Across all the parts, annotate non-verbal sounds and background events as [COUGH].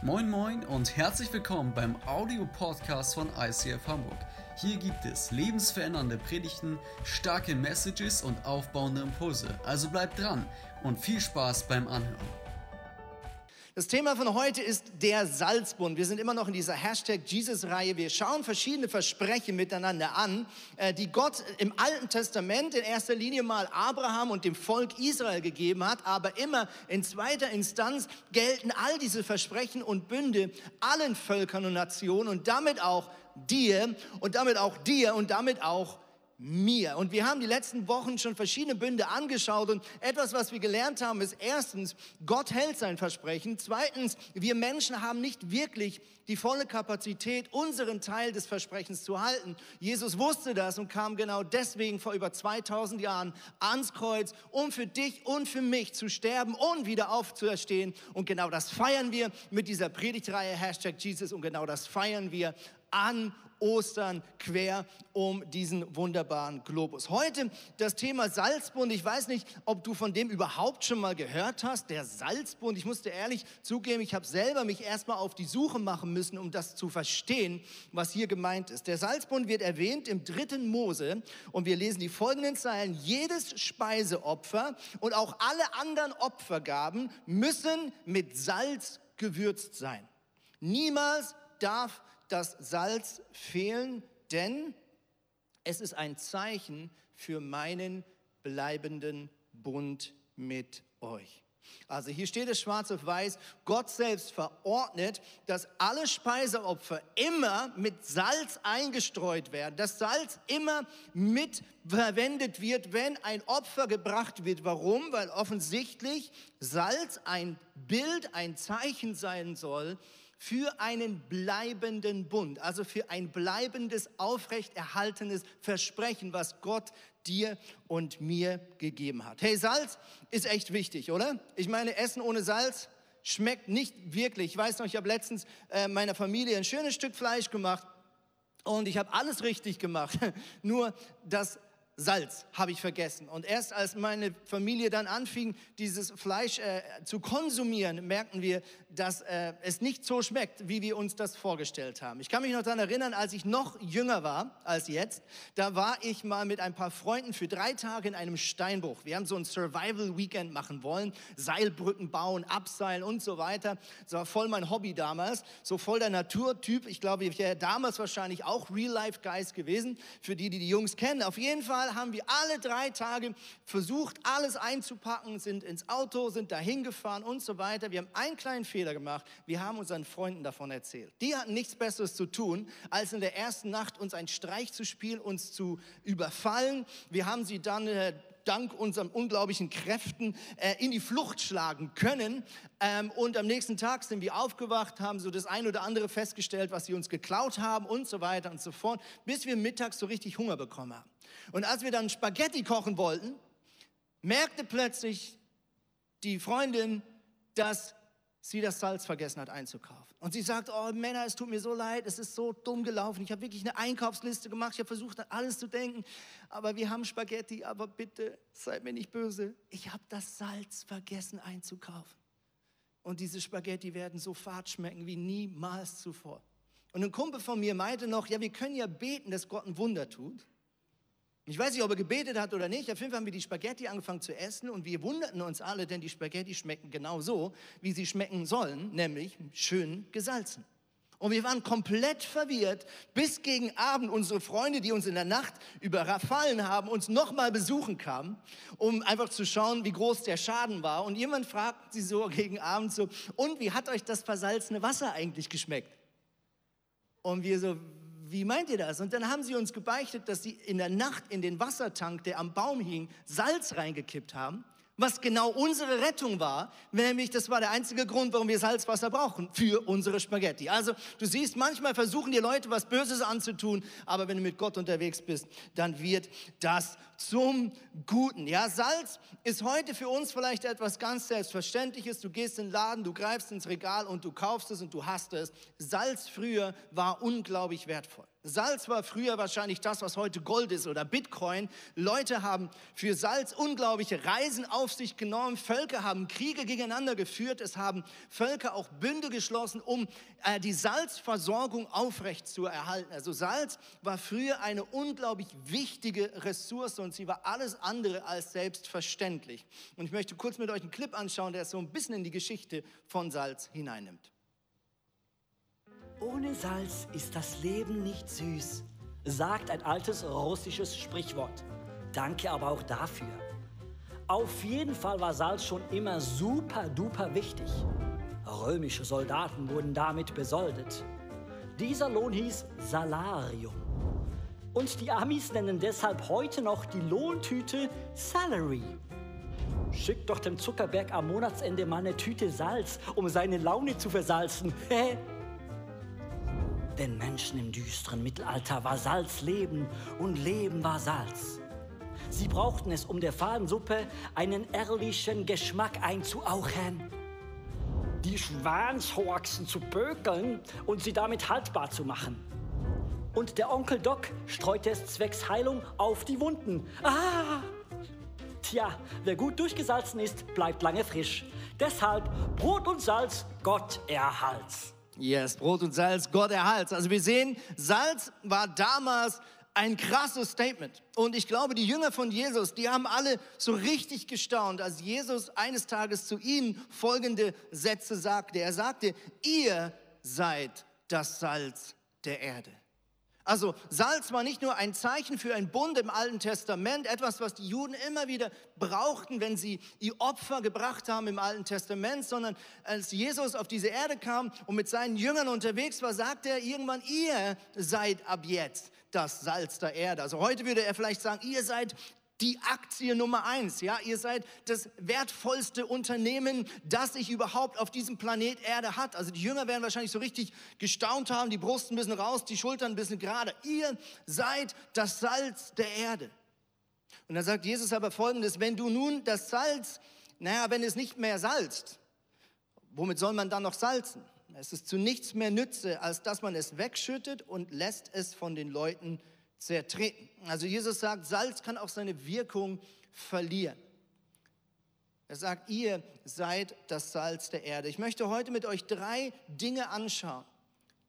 Moin Moin und herzlich willkommen beim Audio-Podcast von ICF Hamburg. Hier gibt es lebensverändernde Predigten, starke Messages und aufbauende Impulse. Also bleibt dran und viel Spaß beim Anhören. Das Thema von heute ist der Salzbund. Wir sind immer noch in dieser Hashtag Jesus-Reihe. Wir schauen verschiedene Versprechen miteinander an, äh, die Gott im Alten Testament in erster Linie mal Abraham und dem Volk Israel gegeben hat, aber immer in zweiter Instanz gelten all diese Versprechen und Bünde allen Völkern und Nationen und damit auch dir und damit auch dir und damit auch mir. Und wir haben die letzten Wochen schon verschiedene Bünde angeschaut und etwas, was wir gelernt haben, ist erstens, Gott hält sein Versprechen. Zweitens, wir Menschen haben nicht wirklich die volle Kapazität, unseren Teil des Versprechens zu halten. Jesus wusste das und kam genau deswegen vor über 2000 Jahren ans Kreuz, um für dich und für mich zu sterben und wieder aufzuerstehen. Und genau das feiern wir mit dieser Predigtreihe Hashtag Jesus und genau das feiern wir an Ostern quer um diesen wunderbaren Globus. Heute das Thema Salzbund. Ich weiß nicht, ob du von dem überhaupt schon mal gehört hast. Der Salzbund. Ich musste ehrlich zugeben, ich habe selber mich erstmal auf die Suche machen müssen, um das zu verstehen, was hier gemeint ist. Der Salzbund wird erwähnt im dritten Mose und wir lesen die folgenden Zeilen. Jedes Speiseopfer und auch alle anderen Opfergaben müssen mit Salz gewürzt sein. Niemals darf das Salz fehlen, denn es ist ein Zeichen für meinen bleibenden Bund mit euch. Also hier steht es schwarz auf weiß, Gott selbst verordnet, dass alle Speiseopfer immer mit Salz eingestreut werden, dass Salz immer mit verwendet wird, wenn ein Opfer gebracht wird. Warum? Weil offensichtlich Salz ein Bild, ein Zeichen sein soll für einen bleibenden Bund, also für ein bleibendes, aufrechterhaltenes Versprechen, was Gott dir und mir gegeben hat. Hey, Salz ist echt wichtig, oder? Ich meine, Essen ohne Salz schmeckt nicht wirklich. Ich weiß noch, ich habe letztens äh, meiner Familie ein schönes Stück Fleisch gemacht und ich habe alles richtig gemacht. [LAUGHS] Nur das Salz habe ich vergessen. Und erst als meine Familie dann anfing, dieses Fleisch äh, zu konsumieren, merkten wir, dass äh, es nicht so schmeckt, wie wir uns das vorgestellt haben. Ich kann mich noch daran erinnern, als ich noch jünger war als jetzt, da war ich mal mit ein paar Freunden für drei Tage in einem Steinbruch. Wir haben so ein Survival-Weekend machen wollen, Seilbrücken bauen, abseilen und so weiter. Das war voll mein Hobby damals, so voll der Naturtyp. Ich glaube, ich wäre damals wahrscheinlich auch Real-Life-Geist gewesen, für die, die die Jungs kennen. Auf jeden Fall Mal haben wir alle drei Tage versucht, alles einzupacken, sind ins Auto, sind dahin gefahren und so weiter. Wir haben einen kleinen Fehler gemacht. Wir haben unseren Freunden davon erzählt. Die hatten nichts Besseres zu tun, als in der ersten Nacht uns einen Streich zu spielen, uns zu überfallen. Wir haben sie dann äh, dank unseren unglaublichen Kräften äh, in die Flucht schlagen können. Ähm, und am nächsten Tag sind wir aufgewacht, haben so das ein oder andere festgestellt, was sie uns geklaut haben und so weiter und so fort, bis wir mittags so richtig Hunger bekommen haben. Und als wir dann Spaghetti kochen wollten, merkte plötzlich die Freundin, dass sie das Salz vergessen hat einzukaufen. Und sie sagt, oh Männer, es tut mir so leid, es ist so dumm gelaufen. Ich habe wirklich eine Einkaufsliste gemacht, ich habe versucht, an alles zu denken. Aber wir haben Spaghetti, aber bitte, seid mir nicht böse. Ich habe das Salz vergessen einzukaufen. Und diese Spaghetti werden so fad schmecken wie niemals zuvor. Und ein Kumpel von mir meinte noch, ja, wir können ja beten, dass Gott ein Wunder tut. Ich weiß nicht, ob er gebetet hat oder nicht. Auf jeden Fall haben wir die Spaghetti angefangen zu essen und wir wunderten uns alle, denn die Spaghetti schmecken genau so, wie sie schmecken sollen, nämlich schön gesalzen. Und wir waren komplett verwirrt, bis gegen Abend unsere Freunde, die uns in der Nacht überfallen haben, uns nochmal besuchen kamen, um einfach zu schauen, wie groß der Schaden war. Und jemand fragt sie so gegen Abend so, und wie hat euch das versalzene Wasser eigentlich geschmeckt? Und wir so, wie meint ihr das? Und dann haben sie uns gebeichtet, dass sie in der Nacht in den Wassertank, der am Baum hing, Salz reingekippt haben was genau unsere Rettung war, nämlich das war der einzige Grund, warum wir Salzwasser brauchen für unsere Spaghetti. Also du siehst, manchmal versuchen die Leute was Böses anzutun, aber wenn du mit Gott unterwegs bist, dann wird das zum Guten. Ja, Salz ist heute für uns vielleicht etwas ganz Selbstverständliches. Du gehst in den Laden, du greifst ins Regal und du kaufst es und du hast es. Salz früher war unglaublich wertvoll. Salz war früher wahrscheinlich das, was heute Gold ist oder Bitcoin. Leute haben für Salz unglaubliche Reisen auf sich genommen. Völker haben Kriege gegeneinander geführt. Es haben Völker auch Bünde geschlossen, um äh, die Salzversorgung aufrecht zu erhalten. Also Salz war früher eine unglaublich wichtige Ressource und sie war alles andere als selbstverständlich. Und ich möchte kurz mit euch einen Clip anschauen, der so ein bisschen in die Geschichte von Salz hineinnimmt. Ohne Salz ist das Leben nicht süß, sagt ein altes russisches Sprichwort. Danke aber auch dafür. Auf jeden Fall war Salz schon immer super duper wichtig. Römische Soldaten wurden damit besoldet. Dieser Lohn hieß Salarium. Und die Amis nennen deshalb heute noch die Lohntüte Salary. Schickt doch dem Zuckerberg am Monatsende mal eine Tüte Salz, um seine Laune zu versalzen. [LAUGHS] Den Menschen im düsteren Mittelalter war Salz Leben und Leben war Salz. Sie brauchten es, um der Fadensuppe einen ehrlichen Geschmack einzuauchen, die Schwanshorchsen zu bökeln und sie damit haltbar zu machen. Und der Onkel Doc streute es zwecks Heilung auf die Wunden. Ah! Tja, wer gut durchgesalzen ist, bleibt lange frisch. Deshalb Brot und Salz, Gott erhalts. Yes, Brot und Salz, Gott erhalt. Also wir sehen, Salz war damals ein krasses Statement. Und ich glaube, die Jünger von Jesus, die haben alle so richtig gestaunt, als Jesus eines Tages zu ihnen folgende Sätze sagte. Er sagte, ihr seid das Salz der Erde. Also Salz war nicht nur ein Zeichen für einen Bund im Alten Testament, etwas, was die Juden immer wieder brauchten, wenn sie ihr Opfer gebracht haben im Alten Testament, sondern als Jesus auf diese Erde kam und mit seinen Jüngern unterwegs war, sagte er irgendwann, ihr seid ab jetzt das Salz der Erde. Also heute würde er vielleicht sagen, ihr seid die Aktie Nummer eins. Ja, ihr seid das wertvollste Unternehmen, das sich überhaupt auf diesem Planet Erde hat. Also die Jünger werden wahrscheinlich so richtig gestaunt haben, die Brust ein bisschen raus, die Schultern ein bisschen gerade. Ihr seid das Salz der Erde. Und dann sagt Jesus aber folgendes, wenn du nun das Salz, naja, wenn es nicht mehr salzt, womit soll man dann noch salzen? Es ist zu nichts mehr Nütze, als dass man es wegschüttet und lässt es von den Leuten zertreten. Also Jesus sagt, Salz kann auch seine Wirkung verlieren. Er sagt, ihr seid das Salz der Erde. Ich möchte heute mit euch drei Dinge anschauen,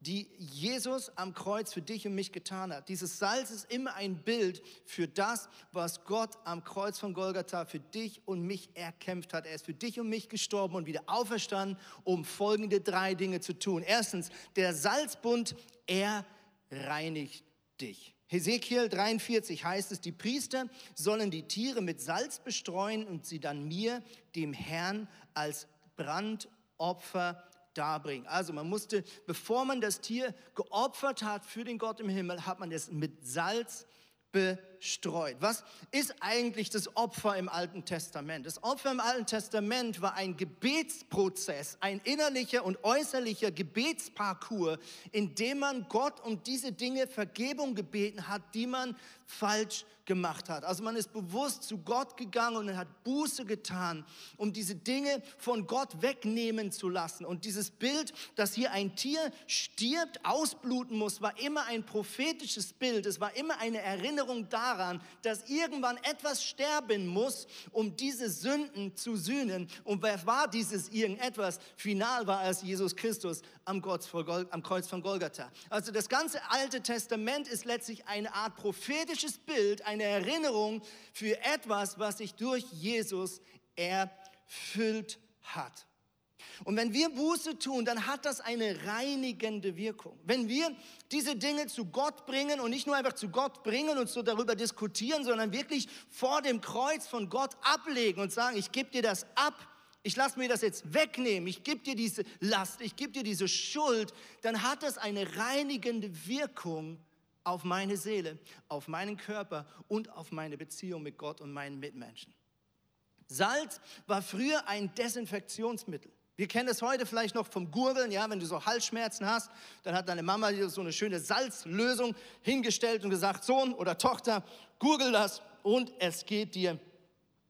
die Jesus am Kreuz für dich und mich getan hat. Dieses Salz ist immer ein Bild für das, was Gott am Kreuz von Golgatha für dich und mich erkämpft hat. Er ist für dich und mich gestorben und wieder auferstanden, um folgende drei Dinge zu tun. Erstens, der Salzbund, er reinigt dich. Hesekiel 43 heißt es, die Priester sollen die Tiere mit Salz bestreuen und sie dann mir, dem Herrn, als Brandopfer darbringen. Also man musste, bevor man das Tier geopfert hat für den Gott im Himmel, hat man es mit Salz bestreut. Was ist eigentlich das Opfer im Alten Testament? Das Opfer im Alten Testament war ein Gebetsprozess, ein innerlicher und äußerlicher Gebetsparcours, in dem man Gott um diese Dinge Vergebung gebeten hat, die man falsch gemacht hat. Also man ist bewusst zu Gott gegangen und hat Buße getan, um diese Dinge von Gott wegnehmen zu lassen. Und dieses Bild, dass hier ein Tier stirbt, ausbluten muss, war immer ein prophetisches Bild. Es war immer eine Erinnerung daran, dass irgendwann etwas sterben muss, um diese Sünden zu sühnen. Und wer war dieses irgendetwas? Final war es Jesus Christus am, Kreuz von Golgatha. Also das ganze Alte Testament ist letztlich eine Art prophetisches Bild, eine Erinnerung für etwas, was sich durch Jesus erfüllt hat. Und wenn wir Buße tun, dann hat das eine reinigende Wirkung. Wenn wir diese Dinge zu Gott bringen und nicht nur einfach zu Gott bringen und so darüber diskutieren, sondern wirklich vor dem Kreuz von Gott ablegen und sagen, ich gebe dir das ab, ich lasse mir das jetzt wegnehmen, ich gebe dir diese Last, ich gebe dir diese Schuld, dann hat das eine reinigende Wirkung auf meine Seele, auf meinen Körper und auf meine Beziehung mit Gott und meinen Mitmenschen. Salz war früher ein Desinfektionsmittel. Wir kennen es heute vielleicht noch vom Gurgeln, ja, wenn du so Halsschmerzen hast, dann hat deine Mama dir so eine schöne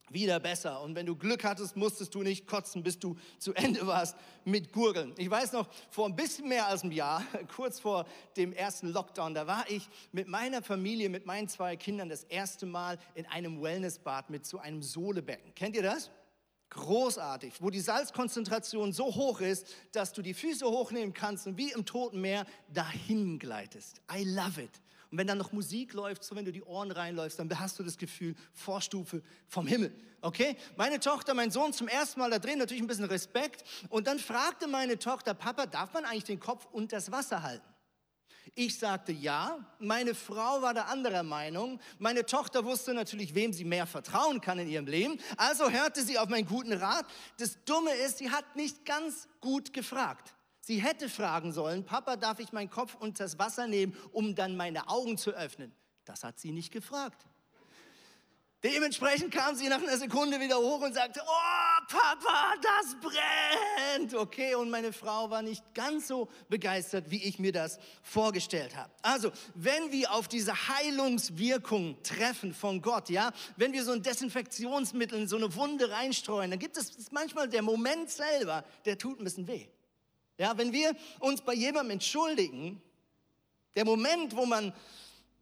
wieder besser. Und wenn du Glück hattest, musstest du nicht kotzen, bis du zu Ende warst mit Gurgeln. Ich weiß noch, vor ein bisschen mehr als einem Jahr, [LAUGHS] kurz vor dem ersten Lockdown, da war ich mit meiner Familie, mit meinen zwei Kindern das erste Mal in einem Wellnessbad mit so einem Sohlebecken. Kennt ihr das? Großartig, wo die Salzkonzentration so hoch ist, dass du die Füße hochnehmen kannst und wie im Toten Meer dahin gleitest. I love it. Und wenn dann noch Musik läuft, so wenn du die Ohren reinläufst, dann hast du das Gefühl, Vorstufe vom Himmel. Okay? Meine Tochter, mein Sohn zum ersten Mal da drin, natürlich ein bisschen Respekt. Und dann fragte meine Tochter, Papa, darf man eigentlich den Kopf unter das Wasser halten? Ich sagte ja. Meine Frau war der anderer Meinung. Meine Tochter wusste natürlich, wem sie mehr vertrauen kann in ihrem Leben. Also hörte sie auf meinen guten Rat. Das Dumme ist, sie hat nicht ganz gut gefragt. Sie hätte fragen sollen, Papa, darf ich meinen Kopf unter das Wasser nehmen, um dann meine Augen zu öffnen? Das hat sie nicht gefragt. Dementsprechend kam sie nach einer Sekunde wieder hoch und sagte, oh Papa, das brennt. Okay, und meine Frau war nicht ganz so begeistert, wie ich mir das vorgestellt habe. Also, wenn wir auf diese Heilungswirkung treffen von Gott, ja, wenn wir so ein Desinfektionsmittel in so eine Wunde reinstreuen, dann gibt es manchmal der Moment selber, der tut ein bisschen weh. Ja, wenn wir uns bei jemandem entschuldigen, der Moment, wo man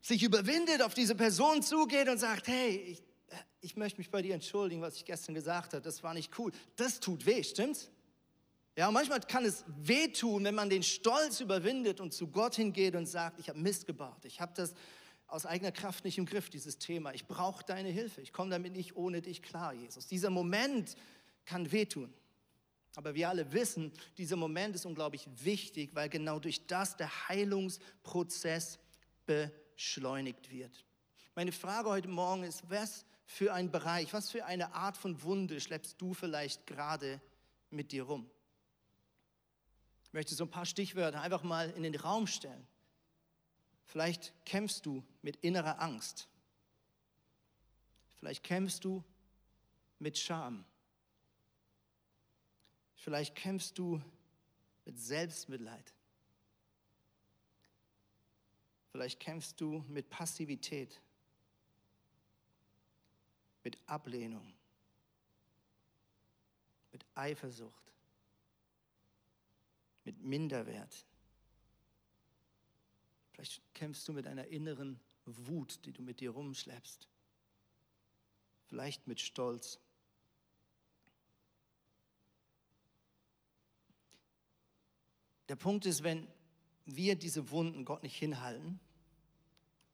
sich überwindet, auf diese Person zugeht und sagt, hey, ich, ich möchte mich bei dir entschuldigen, was ich gestern gesagt habe, das war nicht cool. Das tut weh, stimmt's? Ja, manchmal kann es wehtun, wenn man den Stolz überwindet und zu Gott hingeht und sagt, ich habe Mist gebaut, ich habe das aus eigener Kraft nicht im Griff, dieses Thema. Ich brauche deine Hilfe, ich komme damit nicht ohne dich klar, Jesus. Dieser Moment kann wehtun. Aber wir alle wissen, dieser Moment ist unglaublich wichtig, weil genau durch das der Heilungsprozess beschleunigt wird. Meine Frage heute Morgen ist, was für ein Bereich, was für eine Art von Wunde schleppst du vielleicht gerade mit dir rum? Ich möchte so ein paar Stichwörter einfach mal in den Raum stellen. Vielleicht kämpfst du mit innerer Angst. Vielleicht kämpfst du mit Scham. Vielleicht kämpfst du mit Selbstmitleid. Vielleicht kämpfst du mit Passivität, mit Ablehnung, mit Eifersucht, mit Minderwert. Vielleicht kämpfst du mit einer inneren Wut, die du mit dir rumschleppst. Vielleicht mit Stolz. Der Punkt ist, wenn wir diese Wunden Gott nicht hinhalten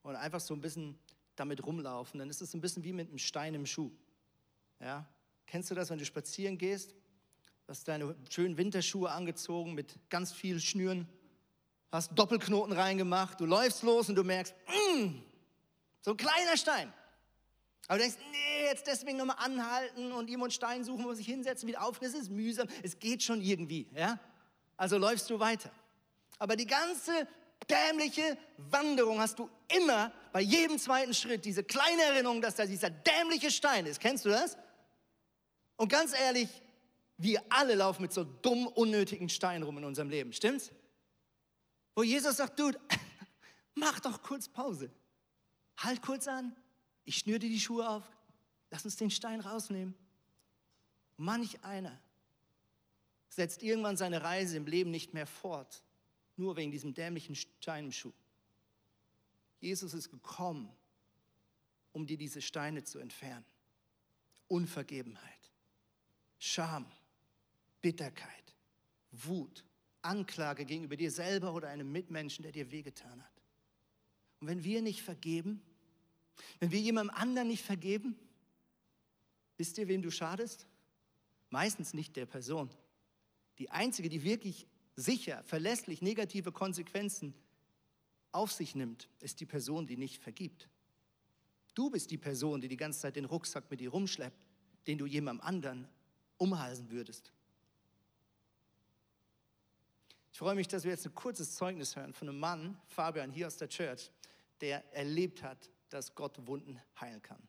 und einfach so ein bisschen damit rumlaufen, dann ist es ein bisschen wie mit einem Stein im Schuh. Ja? Kennst du das, wenn du spazieren gehst? Hast deine schönen Winterschuhe angezogen mit ganz vielen Schnüren, hast Doppelknoten reingemacht, du läufst los und du merkst, mm, so ein kleiner Stein. Aber du denkst, nee, jetzt deswegen nochmal anhalten und jemand Stein suchen, wo sich hinsetzen, wieder auf, das ist mühsam, es geht schon irgendwie. Ja? Also läufst du weiter. Aber die ganze dämliche Wanderung hast du immer bei jedem zweiten Schritt diese kleine Erinnerung, dass da dieser dämliche Stein ist. Kennst du das? Und ganz ehrlich, wir alle laufen mit so dumm, unnötigen Steinen rum in unserem Leben, stimmt's? Wo Jesus sagt, Dude, [LAUGHS] mach doch kurz Pause. Halt kurz an, ich schnür dir die Schuhe auf, lass uns den Stein rausnehmen. Manch einer setzt irgendwann seine Reise im Leben nicht mehr fort, nur wegen diesem dämlichen Stein im Schuh. Jesus ist gekommen, um dir diese Steine zu entfernen. Unvergebenheit, Scham, Bitterkeit, Wut, Anklage gegenüber dir selber oder einem Mitmenschen, der dir wehgetan hat. Und wenn wir nicht vergeben, wenn wir jemandem anderen nicht vergeben, wisst ihr, wem du schadest? Meistens nicht der Person, die einzige, die wirklich sicher, verlässlich negative Konsequenzen auf sich nimmt, ist die Person, die nicht vergibt. Du bist die Person, die die ganze Zeit den Rucksack mit dir rumschleppt, den du jemandem anderen umhalsen würdest. Ich freue mich, dass wir jetzt ein kurzes Zeugnis hören von einem Mann, Fabian, hier aus der Church, der erlebt hat, dass Gott Wunden heilen kann.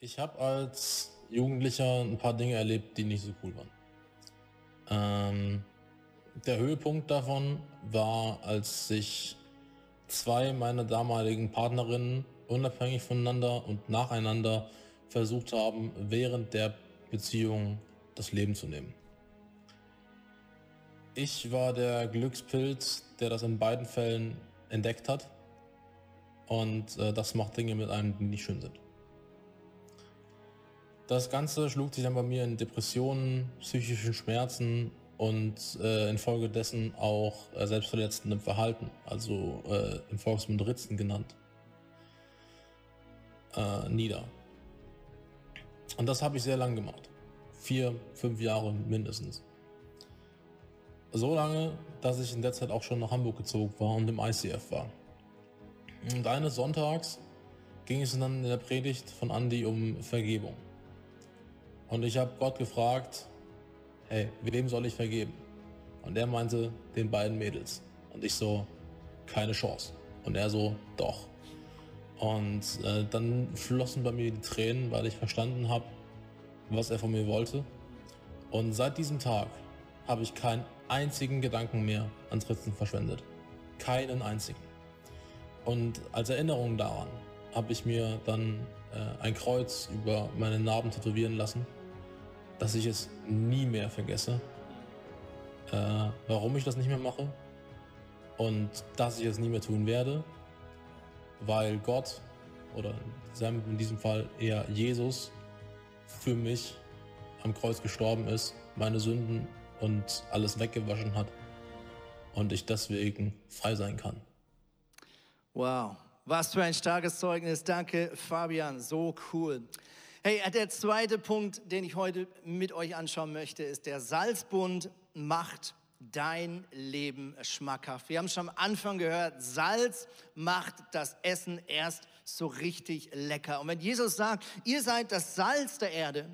Ich habe als Jugendlicher ein paar Dinge erlebt, die nicht so cool waren. Ähm, der Höhepunkt davon war, als sich zwei meiner damaligen Partnerinnen unabhängig voneinander und nacheinander versucht haben, während der Beziehung das Leben zu nehmen. Ich war der Glückspilz, der das in beiden Fällen entdeckt hat. Und äh, das macht Dinge mit einem, die nicht schön sind. Das Ganze schlug sich dann bei mir in Depressionen, psychischen Schmerzen und äh, infolgedessen auch äh, selbstverletzendem Verhalten, also äh, im Volksmund Ritzen genannt, äh, nieder. Und das habe ich sehr lang gemacht. Vier, fünf Jahre mindestens. So lange, dass ich in der Zeit auch schon nach Hamburg gezogen war und im ICF war. Und eines Sonntags ging es dann in der Predigt von Andy um Vergebung. Und ich habe Gott gefragt, hey, wem soll ich vergeben? Und er meinte, den beiden Mädels. Und ich so, keine Chance. Und er so, doch. Und äh, dann flossen bei mir die Tränen, weil ich verstanden habe, was er von mir wollte. Und seit diesem Tag habe ich keinen einzigen Gedanken mehr ans Ritzen verschwendet. Keinen einzigen. Und als Erinnerung daran habe ich mir dann äh, ein Kreuz über meine Narben tätowieren lassen dass ich es nie mehr vergesse, äh, warum ich das nicht mehr mache und dass ich es nie mehr tun werde, weil Gott oder in diesem Fall eher Jesus für mich am Kreuz gestorben ist, meine Sünden und alles weggewaschen hat und ich deswegen frei sein kann. Wow, was für ein starkes Zeugnis. Danke, Fabian, so cool. Hey, der zweite Punkt, den ich heute mit euch anschauen möchte, ist, der Salzbund macht dein Leben schmackhaft. Wir haben schon am Anfang gehört, Salz macht das Essen erst so richtig lecker. Und wenn Jesus sagt, ihr seid das Salz der Erde,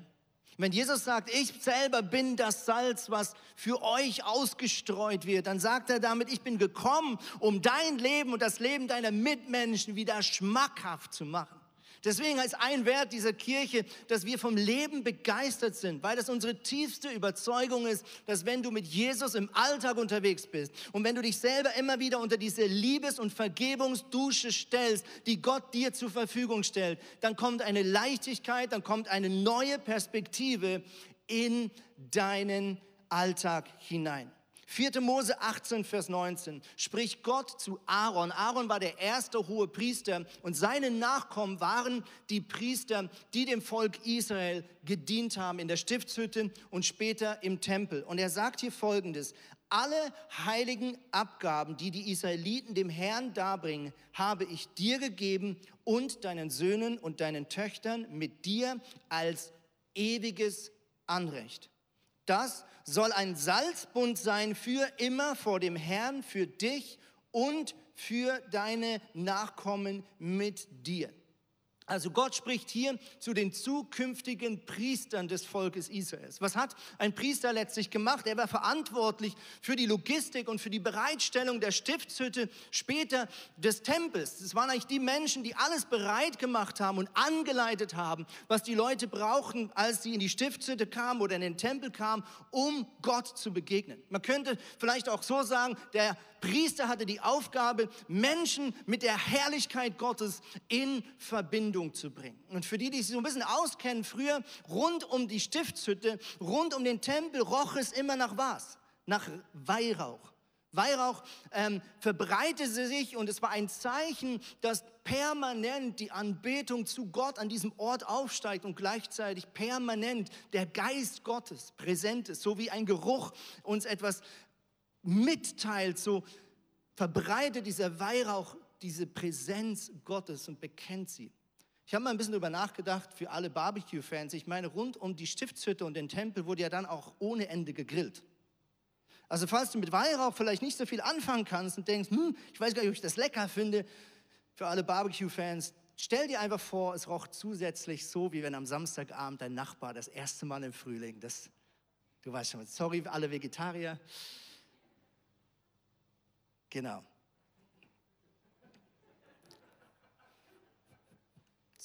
wenn Jesus sagt, ich selber bin das Salz, was für euch ausgestreut wird, dann sagt er damit, ich bin gekommen, um dein Leben und das Leben deiner Mitmenschen wieder schmackhaft zu machen. Deswegen ist ein Wert dieser Kirche, dass wir vom Leben begeistert sind, weil das unsere tiefste Überzeugung ist, dass wenn du mit Jesus im Alltag unterwegs bist und wenn du dich selber immer wieder unter diese Liebes- und Vergebungsdusche stellst, die Gott dir zur Verfügung stellt, dann kommt eine Leichtigkeit, dann kommt eine neue Perspektive in deinen Alltag hinein. 4. Mose 18, Vers 19 spricht Gott zu Aaron. Aaron war der erste hohe Priester und seine Nachkommen waren die Priester, die dem Volk Israel gedient haben in der Stiftshütte und später im Tempel. Und er sagt hier Folgendes. Alle heiligen Abgaben, die die Israeliten dem Herrn darbringen, habe ich dir gegeben und deinen Söhnen und deinen Töchtern mit dir als ewiges Anrecht. Das soll ein Salzbund sein für immer vor dem Herrn, für dich und für deine Nachkommen mit dir. Also Gott spricht hier zu den zukünftigen Priestern des Volkes Israels. Was hat ein Priester letztlich gemacht? Er war verantwortlich für die Logistik und für die Bereitstellung der Stiftshütte, später des Tempels. Das waren eigentlich die Menschen, die alles bereit gemacht haben und angeleitet haben, was die Leute brauchten, als sie in die Stiftshütte kamen oder in den Tempel kamen, um Gott zu begegnen. Man könnte vielleicht auch so sagen, der Priester hatte die Aufgabe, Menschen mit der Herrlichkeit Gottes in Verbindung zu bringen. Und für die, die sich so ein bisschen auskennen, früher rund um die Stiftshütte, rund um den Tempel roch es immer nach was? Nach Weihrauch. Weihrauch ähm, verbreitete sich und es war ein Zeichen, dass permanent die Anbetung zu Gott an diesem Ort aufsteigt und gleichzeitig permanent der Geist Gottes präsent ist, so wie ein Geruch uns etwas mitteilt, so verbreitet dieser Weihrauch diese Präsenz Gottes und bekennt sie. Ich habe mal ein bisschen darüber nachgedacht für alle Barbecue-Fans. Ich meine, rund um die Stiftshütte und den Tempel wurde ja dann auch ohne Ende gegrillt. Also falls du mit Weihrauch vielleicht nicht so viel anfangen kannst und denkst, hm, ich weiß gar nicht, ob ich das lecker finde, für alle Barbecue-Fans, stell dir einfach vor, es roch zusätzlich so, wie wenn am Samstagabend dein Nachbar das erste Mal im Frühling, das, du weißt schon, sorry alle Vegetarier, Genau.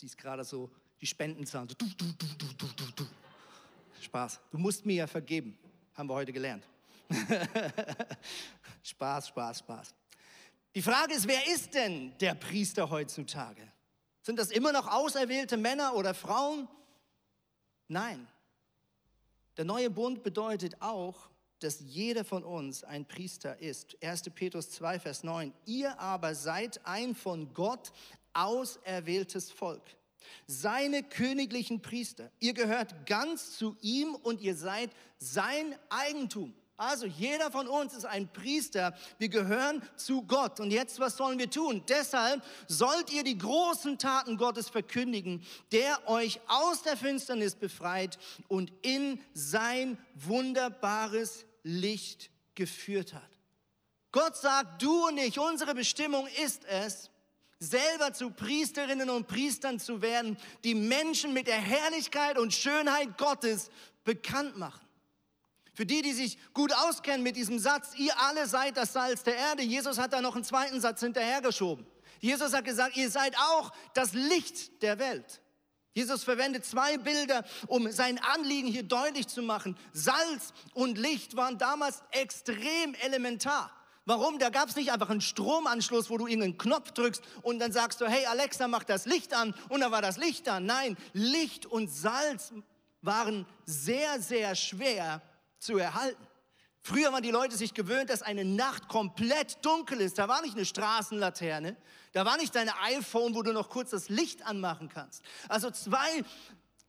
Siehst gerade so die Spendenzahlen. Du, du, du, du. Spaß. Du musst mir ja vergeben. Haben wir heute gelernt. [LAUGHS] Spaß, Spaß, Spaß. Die Frage ist, wer ist denn der Priester heutzutage? Sind das immer noch auserwählte Männer oder Frauen? Nein. Der neue Bund bedeutet auch, dass jeder von uns ein Priester ist. 1. Petrus 2, Vers 9. Ihr aber seid ein von Gott auserwähltes Volk, seine königlichen Priester. Ihr gehört ganz zu ihm und ihr seid sein Eigentum. Also jeder von uns ist ein Priester. Wir gehören zu Gott. Und jetzt, was sollen wir tun? Deshalb sollt ihr die großen Taten Gottes verkündigen, der euch aus der Finsternis befreit und in sein wunderbares Licht geführt hat. Gott sagt, du und ich, unsere Bestimmung ist es, selber zu Priesterinnen und Priestern zu werden, die Menschen mit der Herrlichkeit und Schönheit Gottes bekannt machen. Für die, die sich gut auskennen mit diesem Satz, ihr alle seid das Salz der Erde, Jesus hat da noch einen zweiten Satz hinterhergeschoben. Jesus hat gesagt, ihr seid auch das Licht der Welt. Jesus verwendet zwei Bilder, um sein Anliegen hier deutlich zu machen. Salz und Licht waren damals extrem elementar. Warum? Da gab es nicht einfach einen Stromanschluss, wo du irgendeinen Knopf drückst und dann sagst du, hey Alexa, mach das Licht an und dann war das Licht an. Nein, Licht und Salz waren sehr, sehr schwer zu erhalten. Früher waren die Leute sich gewöhnt, dass eine Nacht komplett dunkel ist. Da war nicht eine Straßenlaterne, da war nicht dein iPhone, wo du noch kurz das Licht anmachen kannst. Also zwei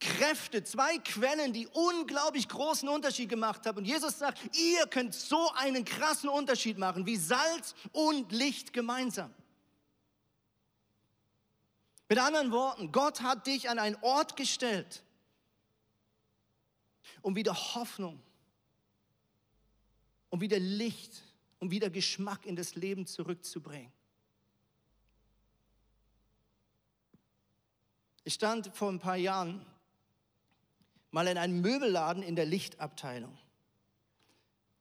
Kräfte, zwei Quellen, die unglaublich großen Unterschied gemacht haben. Und Jesus sagt, ihr könnt so einen krassen Unterschied machen wie Salz und Licht gemeinsam. Mit anderen Worten, Gott hat dich an einen Ort gestellt, um wieder Hoffnung um wieder Licht, um wieder Geschmack in das Leben zurückzubringen. Ich stand vor ein paar Jahren mal in einem Möbelladen in der Lichtabteilung.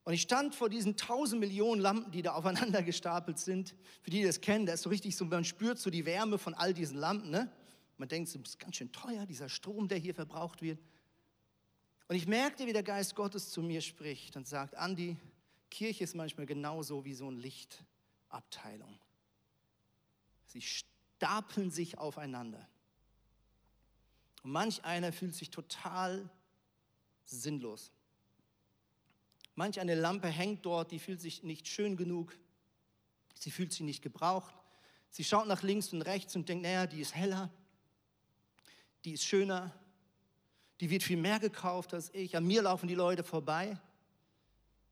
Und ich stand vor diesen tausend Millionen Lampen, die da aufeinander [LAUGHS] gestapelt sind. Für die, die das kennen, da ist so richtig so, man spürt so die Wärme von all diesen Lampen. Ne? Man denkt, das ist ganz schön teuer, dieser Strom, der hier verbraucht wird. Und ich merkte, wie der Geist Gottes zu mir spricht und sagt, Andi, Kirche ist manchmal genauso wie so eine Lichtabteilung. Sie stapeln sich aufeinander. Und manch einer fühlt sich total sinnlos. Manch eine Lampe hängt dort, die fühlt sich nicht schön genug. Sie fühlt sich nicht gebraucht. Sie schaut nach links und rechts und denkt, naja, die ist heller, die ist schöner, die wird viel mehr gekauft als ich. An mir laufen die Leute vorbei.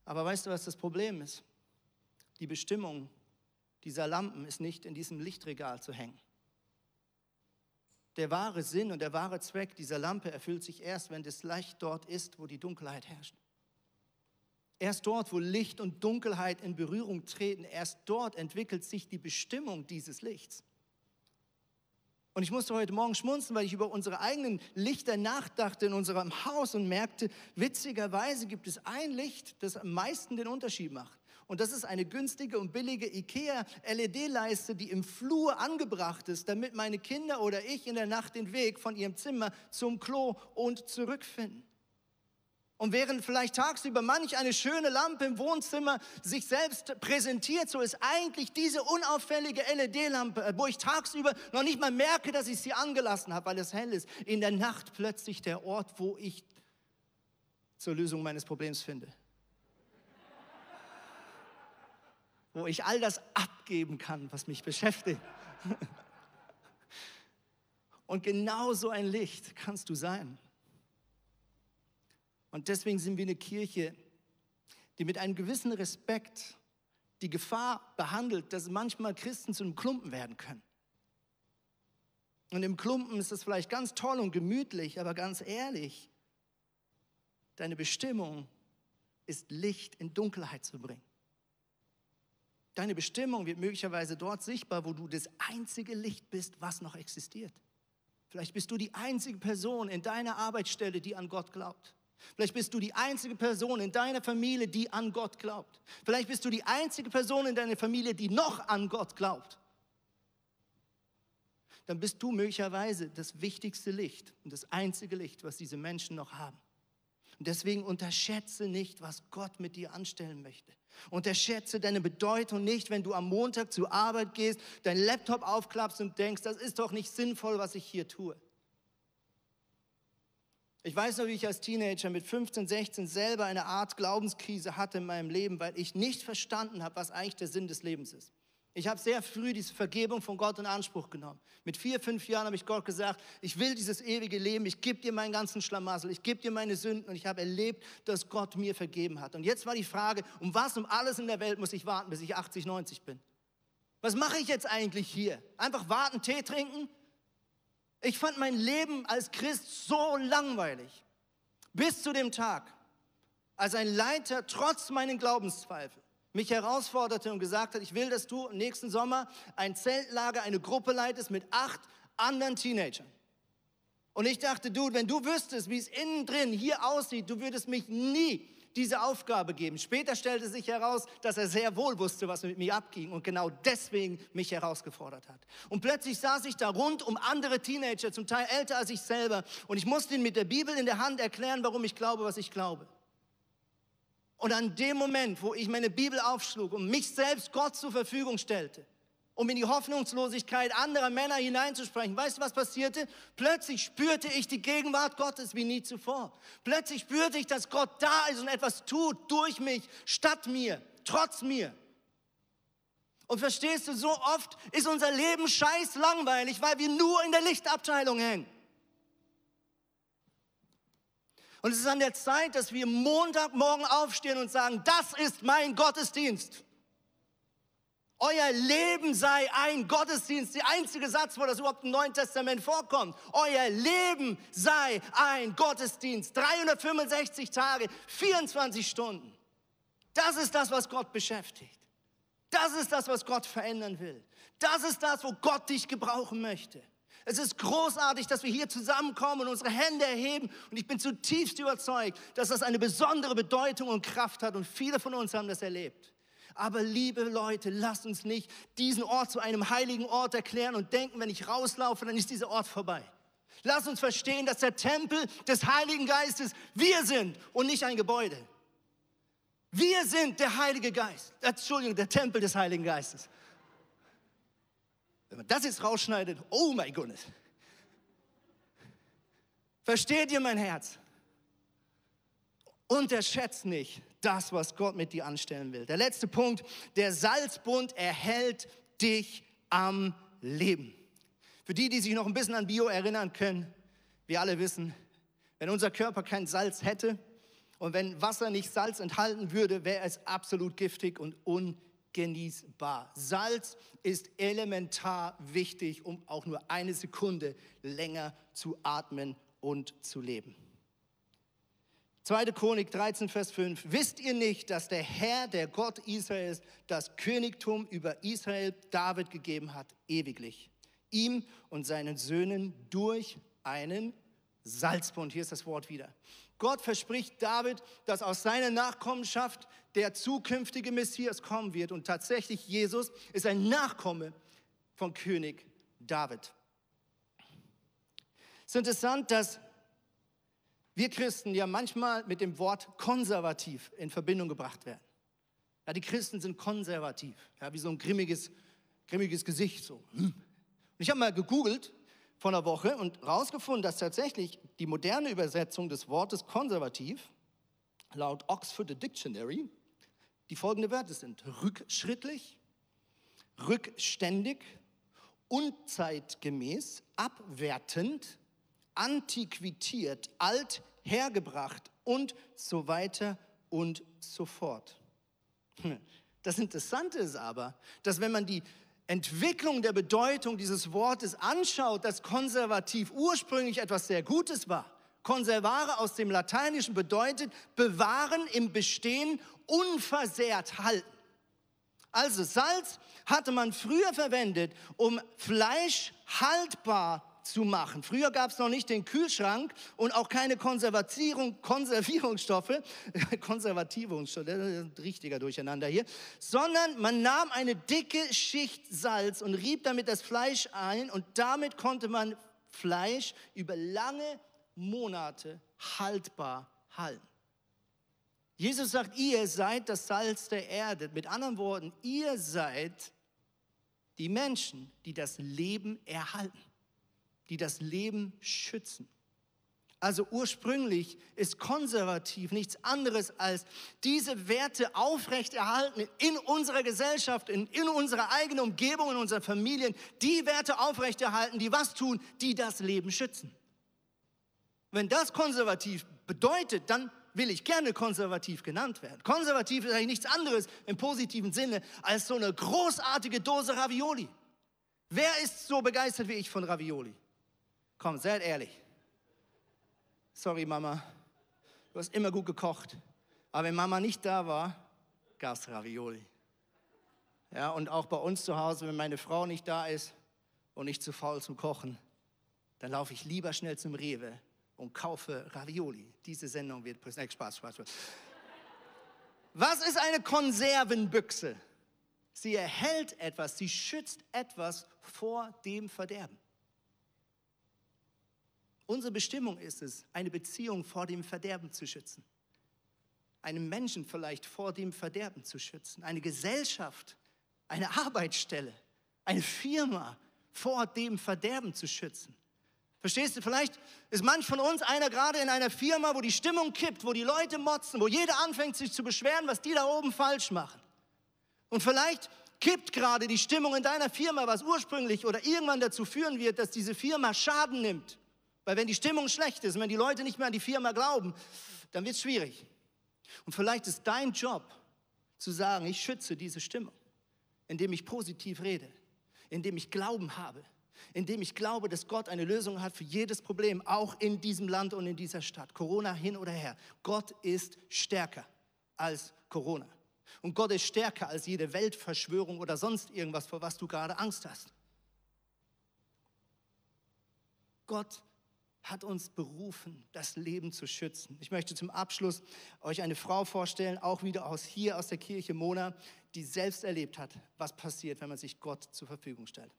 Aber weißt du, was das Problem ist? Die Bestimmung dieser Lampen ist nicht in diesem Lichtregal zu hängen. Der wahre Sinn und der wahre Zweck dieser Lampe erfüllt sich erst, wenn das Licht dort ist, wo die Dunkelheit herrscht. Erst dort, wo Licht und Dunkelheit in Berührung treten, erst dort entwickelt sich die Bestimmung dieses Lichts. Und ich musste heute Morgen schmunzen, weil ich über unsere eigenen Lichter nachdachte in unserem Haus und merkte, witzigerweise gibt es ein Licht, das am meisten den Unterschied macht. Und das ist eine günstige und billige IKEA-LED-Leiste, die im Flur angebracht ist, damit meine Kinder oder ich in der Nacht den Weg von ihrem Zimmer zum Klo und zurückfinden. Und während vielleicht tagsüber manch eine schöne Lampe im Wohnzimmer sich selbst präsentiert, so ist eigentlich diese unauffällige LED-Lampe, wo ich tagsüber noch nicht mal merke, dass ich sie angelassen habe, weil es hell ist, in der Nacht plötzlich der Ort, wo ich zur Lösung meines Problems finde. Wo ich all das abgeben kann, was mich beschäftigt. Und genau so ein Licht kannst du sein. Und deswegen sind wir eine Kirche, die mit einem gewissen Respekt die Gefahr behandelt, dass manchmal Christen zu einem Klumpen werden können. Und im Klumpen ist das vielleicht ganz toll und gemütlich, aber ganz ehrlich, deine Bestimmung ist Licht in Dunkelheit zu bringen. Deine Bestimmung wird möglicherweise dort sichtbar, wo du das einzige Licht bist, was noch existiert. Vielleicht bist du die einzige Person in deiner Arbeitsstelle, die an Gott glaubt. Vielleicht bist du die einzige Person in deiner Familie, die an Gott glaubt. Vielleicht bist du die einzige Person in deiner Familie, die noch an Gott glaubt. Dann bist du möglicherweise das wichtigste Licht und das einzige Licht, was diese Menschen noch haben. Und deswegen unterschätze nicht, was Gott mit dir anstellen möchte. Unterschätze deine Bedeutung nicht, wenn du am Montag zur Arbeit gehst, deinen Laptop aufklappst und denkst, das ist doch nicht sinnvoll, was ich hier tue. Ich weiß noch, wie ich als Teenager mit 15, 16 selber eine Art Glaubenskrise hatte in meinem Leben, weil ich nicht verstanden habe, was eigentlich der Sinn des Lebens ist. Ich habe sehr früh diese Vergebung von Gott in Anspruch genommen. Mit vier, fünf Jahren habe ich Gott gesagt, ich will dieses ewige Leben, ich gebe dir meinen ganzen Schlamassel, ich gebe dir meine Sünden und ich habe erlebt, dass Gott mir vergeben hat. Und jetzt war die Frage, um was um alles in der Welt muss ich warten, bis ich 80, 90 bin? Was mache ich jetzt eigentlich hier? Einfach warten, Tee trinken? Ich fand mein Leben als Christ so langweilig. Bis zu dem Tag, als ein Leiter trotz meinen Glaubenszweifeln mich herausforderte und gesagt hat, ich will, dass du nächsten Sommer ein Zeltlager, eine Gruppe leitest mit acht anderen Teenagern. Und ich dachte, du, wenn du wüsstest, wie es innen drin hier aussieht, du würdest mich nie diese Aufgabe geben. Später stellte sich heraus, dass er sehr wohl wusste, was mit mir abging und genau deswegen mich herausgefordert hat. Und plötzlich saß ich da rund um andere Teenager, zum Teil älter als ich selber, und ich musste ihnen mit der Bibel in der Hand erklären, warum ich glaube, was ich glaube. Und an dem Moment, wo ich meine Bibel aufschlug und mich selbst Gott zur Verfügung stellte, um in die Hoffnungslosigkeit anderer Männer hineinzusprechen. Weißt du, was passierte? Plötzlich spürte ich die Gegenwart Gottes wie nie zuvor. Plötzlich spürte ich, dass Gott da ist und etwas tut durch mich, statt mir, trotz mir. Und verstehst du, so oft ist unser Leben scheiß langweilig, weil wir nur in der Lichtabteilung hängen. Und es ist an der Zeit, dass wir Montagmorgen aufstehen und sagen, das ist mein Gottesdienst. Euer Leben sei ein Gottesdienst. Der einzige Satz, wo das überhaupt im Neuen Testament vorkommt. Euer Leben sei ein Gottesdienst. 365 Tage, 24 Stunden. Das ist das, was Gott beschäftigt. Das ist das, was Gott verändern will. Das ist das, wo Gott dich gebrauchen möchte. Es ist großartig, dass wir hier zusammenkommen und unsere Hände erheben. Und ich bin zutiefst überzeugt, dass das eine besondere Bedeutung und Kraft hat. Und viele von uns haben das erlebt. Aber liebe Leute, lasst uns nicht diesen Ort zu einem heiligen Ort erklären und denken, wenn ich rauslaufe, dann ist dieser Ort vorbei. Lasst uns verstehen, dass der Tempel des Heiligen Geistes wir sind und nicht ein Gebäude. Wir sind der Heilige Geist. Entschuldigung, der Tempel des Heiligen Geistes. Wenn man das jetzt rausschneidet, oh mein Gott. Versteht ihr mein Herz? Unterschätzt nicht, das, was Gott mit dir anstellen will. Der letzte Punkt, der Salzbund erhält dich am Leben. Für die, die sich noch ein bisschen an Bio erinnern können, wir alle wissen, wenn unser Körper kein Salz hätte und wenn Wasser nicht Salz enthalten würde, wäre es absolut giftig und ungenießbar. Salz ist elementar wichtig, um auch nur eine Sekunde länger zu atmen und zu leben. 2. Chronik 13, Vers 5. Wisst ihr nicht, dass der Herr, der Gott Israels, das Königtum über Israel David gegeben hat, ewiglich? Ihm und seinen Söhnen durch einen Salzbund. Hier ist das Wort wieder. Gott verspricht David, dass aus seiner Nachkommenschaft der zukünftige Messias kommen wird. Und tatsächlich, Jesus ist ein Nachkomme von König David. Es ist interessant, dass wir Christen ja manchmal mit dem Wort konservativ in Verbindung gebracht werden. Ja, die Christen sind konservativ, ja, wie so ein grimmiges, grimmiges Gesicht. So. Hm. Und ich habe mal gegoogelt vor einer Woche und herausgefunden, dass tatsächlich die moderne Übersetzung des Wortes konservativ laut Oxford Dictionary die folgende Wörter sind. Rückschrittlich, rückständig, unzeitgemäß, abwertend, antiquiert, alt, hergebracht und so weiter und so fort. Hm. Das Interessante ist aber, dass wenn man die Entwicklung der Bedeutung dieses Wortes anschaut, dass konservativ ursprünglich etwas sehr Gutes war. Konservare aus dem Lateinischen bedeutet bewahren im Bestehen unversehrt halten. Also Salz hatte man früher verwendet, um Fleisch haltbar zu machen. Früher gab es noch nicht den Kühlschrank und auch keine Konservierung, Konservierungsstoffe, [LAUGHS] Konservativungsstoffe, richtiger Durcheinander hier, sondern man nahm eine dicke Schicht Salz und rieb damit das Fleisch ein und damit konnte man Fleisch über lange Monate haltbar halten. Jesus sagt, ihr seid das Salz der Erde. Mit anderen Worten, ihr seid die Menschen, die das Leben erhalten die das Leben schützen. Also ursprünglich ist konservativ nichts anderes als diese Werte aufrechterhalten in unserer Gesellschaft, in, in unserer eigenen Umgebung, in unseren Familien. Die Werte aufrechterhalten, die was tun, die das Leben schützen. Wenn das konservativ bedeutet, dann will ich gerne konservativ genannt werden. Konservativ ist eigentlich nichts anderes im positiven Sinne als so eine großartige Dose Ravioli. Wer ist so begeistert wie ich von Ravioli? Komm, seid ehrlich. Sorry, Mama, du hast immer gut gekocht. Aber wenn Mama nicht da war, gab es Ravioli. Ja, und auch bei uns zu Hause, wenn meine Frau nicht da ist und ich zu faul zum Kochen, dann laufe ich lieber schnell zum Rewe und kaufe Ravioli. Diese Sendung wird präsentiert. Spaß, Spaß, Spaß. Was ist eine Konservenbüchse? Sie erhält etwas, sie schützt etwas vor dem Verderben. Unsere Bestimmung ist es, eine Beziehung vor dem Verderben zu schützen. Einen Menschen vielleicht vor dem Verderben zu schützen. Eine Gesellschaft, eine Arbeitsstelle, eine Firma vor dem Verderben zu schützen. Verstehst du? Vielleicht ist manch von uns einer gerade in einer Firma, wo die Stimmung kippt, wo die Leute motzen, wo jeder anfängt sich zu beschweren, was die da oben falsch machen. Und vielleicht kippt gerade die Stimmung in deiner Firma, was ursprünglich oder irgendwann dazu führen wird, dass diese Firma Schaden nimmt. Weil wenn die Stimmung schlecht ist, wenn die Leute nicht mehr an die Firma glauben, dann wird es schwierig. Und vielleicht ist dein Job zu sagen, ich schütze diese Stimmung, indem ich positiv rede, indem ich Glauben habe, indem ich glaube, dass Gott eine Lösung hat für jedes Problem, auch in diesem Land und in dieser Stadt. Corona hin oder her. Gott ist stärker als Corona. Und Gott ist stärker als jede Weltverschwörung oder sonst irgendwas, vor was du gerade Angst hast. Gott hat uns berufen, das Leben zu schützen. Ich möchte zum Abschluss euch eine Frau vorstellen, auch wieder aus hier aus der Kirche Mona, die selbst erlebt hat, was passiert, wenn man sich Gott zur Verfügung stellt.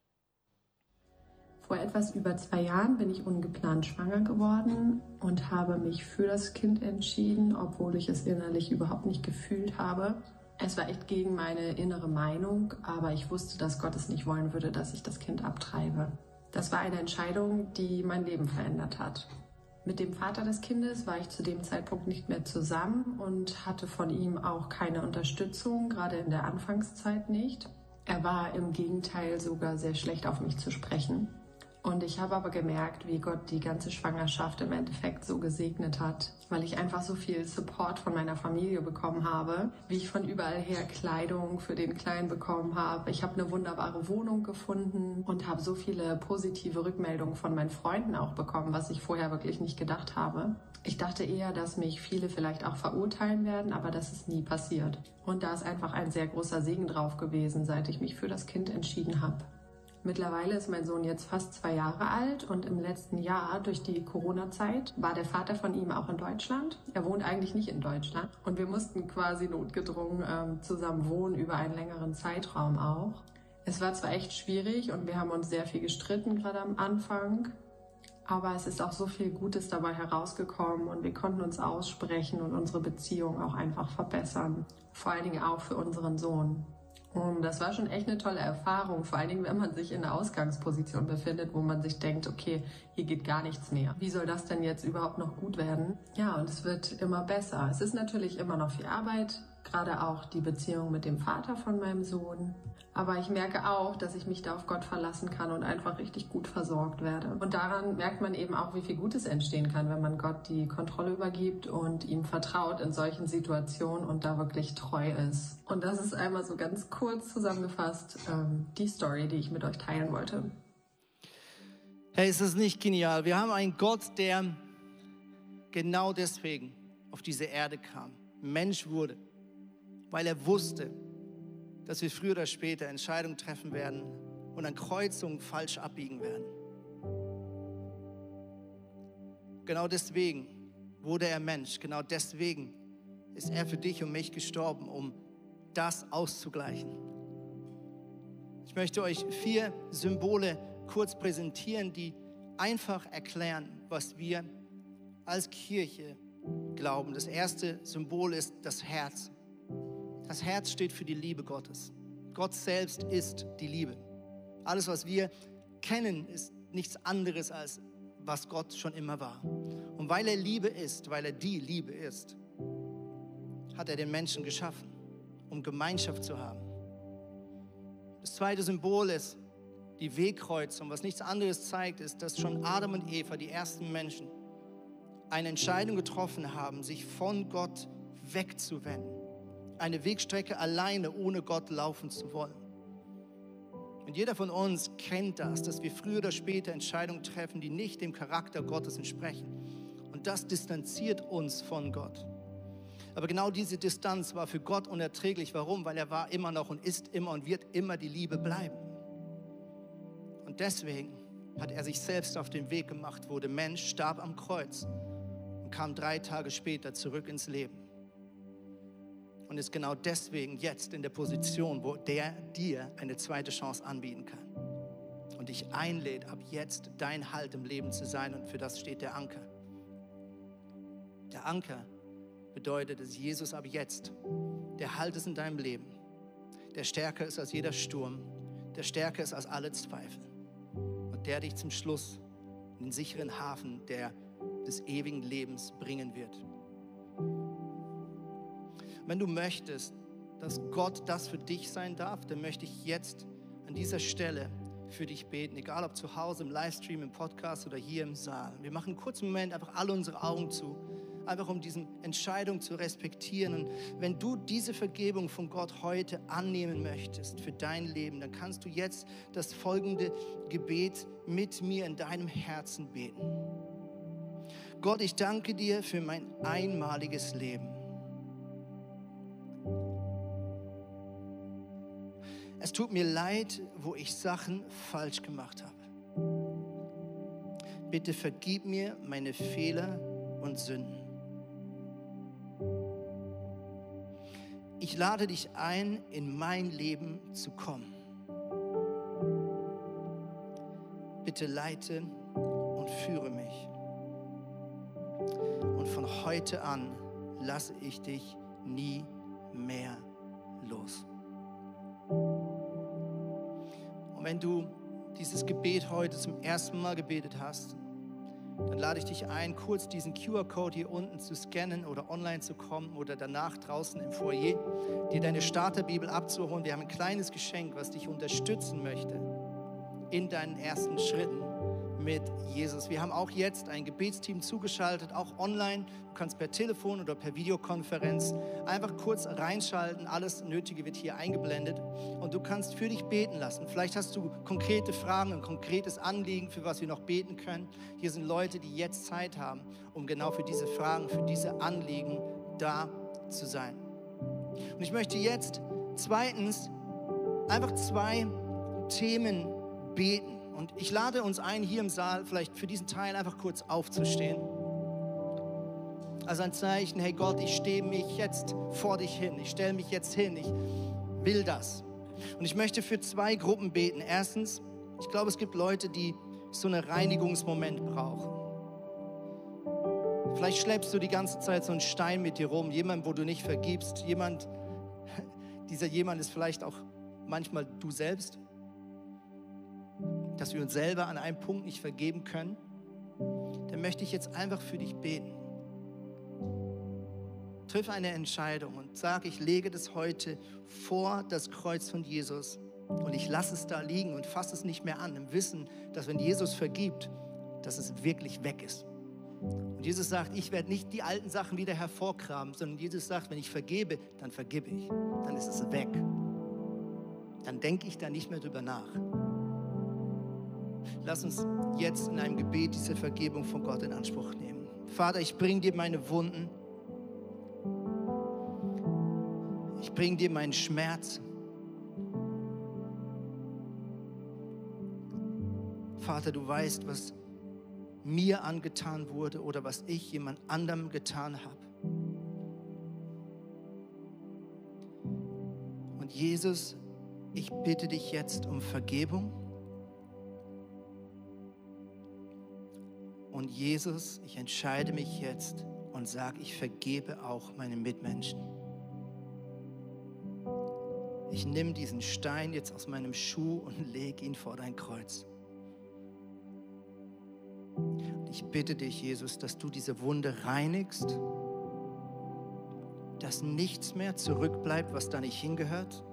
Vor etwas über zwei Jahren bin ich ungeplant schwanger geworden und habe mich für das Kind entschieden, obwohl ich es innerlich überhaupt nicht gefühlt habe. Es war echt gegen meine innere Meinung, aber ich wusste, dass Gott es nicht wollen würde, dass ich das Kind abtreibe. Das war eine Entscheidung, die mein Leben verändert hat. Mit dem Vater des Kindes war ich zu dem Zeitpunkt nicht mehr zusammen und hatte von ihm auch keine Unterstützung, gerade in der Anfangszeit nicht. Er war im Gegenteil sogar sehr schlecht auf mich zu sprechen. Und ich habe aber gemerkt, wie Gott die ganze Schwangerschaft im Endeffekt so gesegnet hat, weil ich einfach so viel Support von meiner Familie bekommen habe, wie ich von überall her Kleidung für den Kleinen bekommen habe. Ich habe eine wunderbare Wohnung gefunden und habe so viele positive Rückmeldungen von meinen Freunden auch bekommen, was ich vorher wirklich nicht gedacht habe. Ich dachte eher, dass mich viele vielleicht auch verurteilen werden, aber das ist nie passiert. Und da ist einfach ein sehr großer Segen drauf gewesen, seit ich mich für das Kind entschieden habe. Mittlerweile ist mein Sohn jetzt fast zwei Jahre alt und im letzten Jahr durch die Corona-Zeit war der Vater von ihm auch in Deutschland. Er wohnt eigentlich nicht in Deutschland und wir mussten quasi notgedrungen ähm, zusammen wohnen über einen längeren Zeitraum auch. Es war zwar echt schwierig und wir haben uns sehr viel gestritten gerade am Anfang, aber es ist auch so viel Gutes dabei herausgekommen und wir konnten uns aussprechen und unsere Beziehung auch einfach verbessern. Vor allen Dingen auch für unseren Sohn. Und das war schon echt eine tolle Erfahrung, vor allen Dingen, wenn man sich in einer Ausgangsposition befindet, wo man sich denkt, okay, hier geht gar nichts mehr. Wie soll das denn jetzt überhaupt noch gut werden? Ja, und es wird immer besser. Es ist natürlich immer noch viel Arbeit, gerade auch die Beziehung mit dem Vater von meinem Sohn. Aber ich merke auch, dass ich mich da auf Gott verlassen kann und einfach richtig gut versorgt werde. Und daran merkt man eben auch, wie viel Gutes entstehen kann, wenn man Gott die Kontrolle übergibt und ihm vertraut in solchen Situationen und da wirklich treu ist. Und das ist einmal so ganz kurz zusammengefasst ähm, die Story, die ich mit euch teilen wollte. Hey, ist das nicht genial? Wir haben einen Gott, der genau deswegen auf diese Erde kam, Mensch wurde, weil er wusste, dass wir früher oder später Entscheidungen treffen werden und an Kreuzungen falsch abbiegen werden. Genau deswegen wurde er Mensch. Genau deswegen ist er für dich und mich gestorben, um das auszugleichen. Ich möchte euch vier Symbole kurz präsentieren, die einfach erklären, was wir als Kirche glauben. Das erste Symbol ist das Herz. Das Herz steht für die Liebe Gottes. Gott selbst ist die Liebe. Alles, was wir kennen, ist nichts anderes als was Gott schon immer war. Und weil er Liebe ist, weil er die Liebe ist, hat er den Menschen geschaffen, um Gemeinschaft zu haben. Das zweite Symbol ist die Wegkreuzung. Was nichts anderes zeigt, ist, dass schon Adam und Eva, die ersten Menschen, eine Entscheidung getroffen haben, sich von Gott wegzuwenden. Eine Wegstrecke alleine ohne Gott laufen zu wollen. Und jeder von uns kennt das, dass wir früher oder später Entscheidungen treffen, die nicht dem Charakter Gottes entsprechen. Und das distanziert uns von Gott. Aber genau diese Distanz war für Gott unerträglich. Warum? Weil er war immer noch und ist immer und wird immer die Liebe bleiben. Und deswegen hat er sich selbst auf den Weg gemacht, wurde Mensch, starb am Kreuz und kam drei Tage später zurück ins Leben. Und ist genau deswegen jetzt in der Position, wo der dir eine zweite Chance anbieten kann. Und dich einlädt, ab jetzt dein Halt im Leben zu sein. Und für das steht der Anker. Der Anker bedeutet, dass Jesus ab jetzt der Halt ist in deinem Leben, der stärker ist als jeder Sturm, der stärker ist als alle Zweifel und der dich zum Schluss in den sicheren Hafen der, des ewigen Lebens bringen wird. Wenn du möchtest, dass Gott das für dich sein darf, dann möchte ich jetzt an dieser Stelle für dich beten, egal ob zu Hause, im Livestream, im Podcast oder hier im Saal. Wir machen einen kurzen Moment einfach alle unsere Augen zu einfach um diese Entscheidung zu respektieren. Und wenn du diese Vergebung von Gott heute annehmen möchtest für dein Leben, dann kannst du jetzt das folgende Gebet mit mir in deinem Herzen beten. Gott, ich danke dir für mein einmaliges Leben. Es tut mir leid, wo ich Sachen falsch gemacht habe. Bitte vergib mir meine Fehler und Sünden. ich lade dich ein, in mein Leben zu kommen. Bitte leite und führe mich. Und von heute an lasse ich dich nie mehr los. Und wenn du dieses Gebet heute zum ersten Mal gebetet hast, dann lade ich dich ein, kurz diesen QR-Code hier unten zu scannen oder online zu kommen oder danach draußen im Foyer, dir deine Starterbibel abzuholen. Wir haben ein kleines Geschenk, was dich unterstützen möchte in deinen ersten Schritten mit Jesus. Wir haben auch jetzt ein Gebetsteam zugeschaltet, auch online. Du kannst per Telefon oder per Videokonferenz einfach kurz reinschalten. Alles Nötige wird hier eingeblendet und du kannst für dich beten lassen. Vielleicht hast du konkrete Fragen, ein konkretes Anliegen, für was wir noch beten können. Hier sind Leute, die jetzt Zeit haben, um genau für diese Fragen, für diese Anliegen da zu sein. Und ich möchte jetzt zweitens einfach zwei Themen beten und ich lade uns ein, hier im Saal vielleicht für diesen Teil einfach kurz aufzustehen. Also ein Zeichen, hey Gott, ich stehe mich jetzt vor dich hin. Ich stelle mich jetzt hin. Ich will das. Und ich möchte für zwei Gruppen beten. Erstens, ich glaube, es gibt Leute, die so einen Reinigungsmoment brauchen. Vielleicht schleppst du die ganze Zeit so einen Stein mit dir rum, jemand, wo du nicht vergibst, jemand, [LAUGHS] dieser jemand ist vielleicht auch manchmal du selbst dass wir uns selber an einem Punkt nicht vergeben können, dann möchte ich jetzt einfach für dich beten. Triff eine Entscheidung und sag, ich lege das heute vor das Kreuz von Jesus und ich lasse es da liegen und fasse es nicht mehr an, im Wissen, dass wenn Jesus vergibt, dass es wirklich weg ist. Und Jesus sagt, ich werde nicht die alten Sachen wieder hervorkramen, sondern Jesus sagt, wenn ich vergebe, dann vergebe ich. Dann ist es weg. Dann denke ich da nicht mehr drüber nach. Lass uns jetzt in einem Gebet diese Vergebung von Gott in Anspruch nehmen. Vater, ich bringe dir meine Wunden. Ich bringe dir meinen Schmerz. Vater, du weißt, was mir angetan wurde oder was ich jemand anderem getan habe. Und Jesus, ich bitte dich jetzt um Vergebung. Und Jesus, ich entscheide mich jetzt und sage, ich vergebe auch meinen Mitmenschen. Ich nehme diesen Stein jetzt aus meinem Schuh und [LAUGHS] lege ihn vor dein Kreuz. Und ich bitte dich, Jesus, dass du diese Wunde reinigst, dass nichts mehr zurückbleibt, was da nicht hingehört.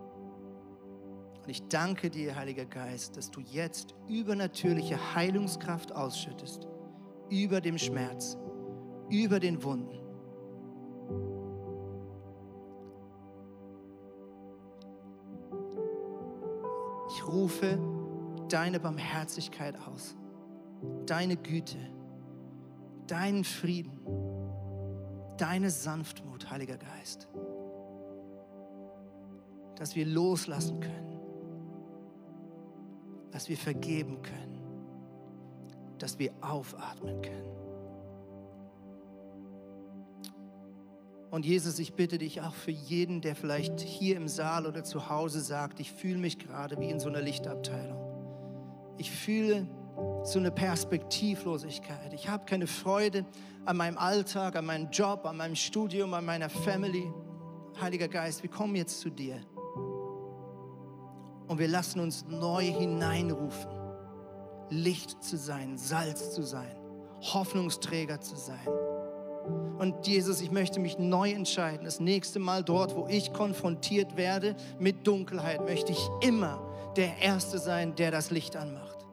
Und ich danke dir, Heiliger Geist, dass du jetzt übernatürliche Heilungskraft ausschüttest über dem Schmerz, über den Wunden. Ich rufe deine Barmherzigkeit aus, deine Güte, deinen Frieden, deine Sanftmut, Heiliger Geist, dass wir loslassen können, dass wir vergeben können, dass wir aufatmen können. Und Jesus, ich bitte dich auch für jeden, der vielleicht hier im Saal oder zu Hause sagt, ich fühle mich gerade wie in so einer Lichtabteilung. Ich fühle so eine Perspektivlosigkeit. Ich habe keine Freude an meinem Alltag, an meinem Job, an meinem Studium, an meiner Family. Heiliger Geist, wir kommen jetzt zu dir. Und wir lassen uns neu hineinrufen, Licht zu sein, Salz zu sein, Hoffnungsträger zu sein. Und Jesus, ich möchte mich neu entscheiden. Das nächste Mal dort, wo ich konfrontiert werde mit Dunkelheit, möchte ich immer der Erste sein, der das Licht anmacht.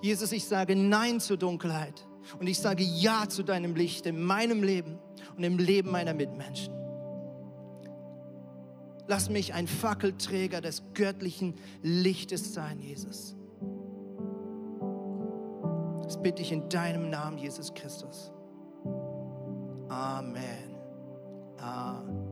Jesus, ich sage Nein zur Dunkelheit und ich sage Ja zu deinem Licht in meinem Leben und im Leben meiner Mitmenschen. Lass mich ein Fackelträger des göttlichen Lichtes sein, Jesus. Das bitte ich in deinem Namen, Jesus Christus. Amen. Amen.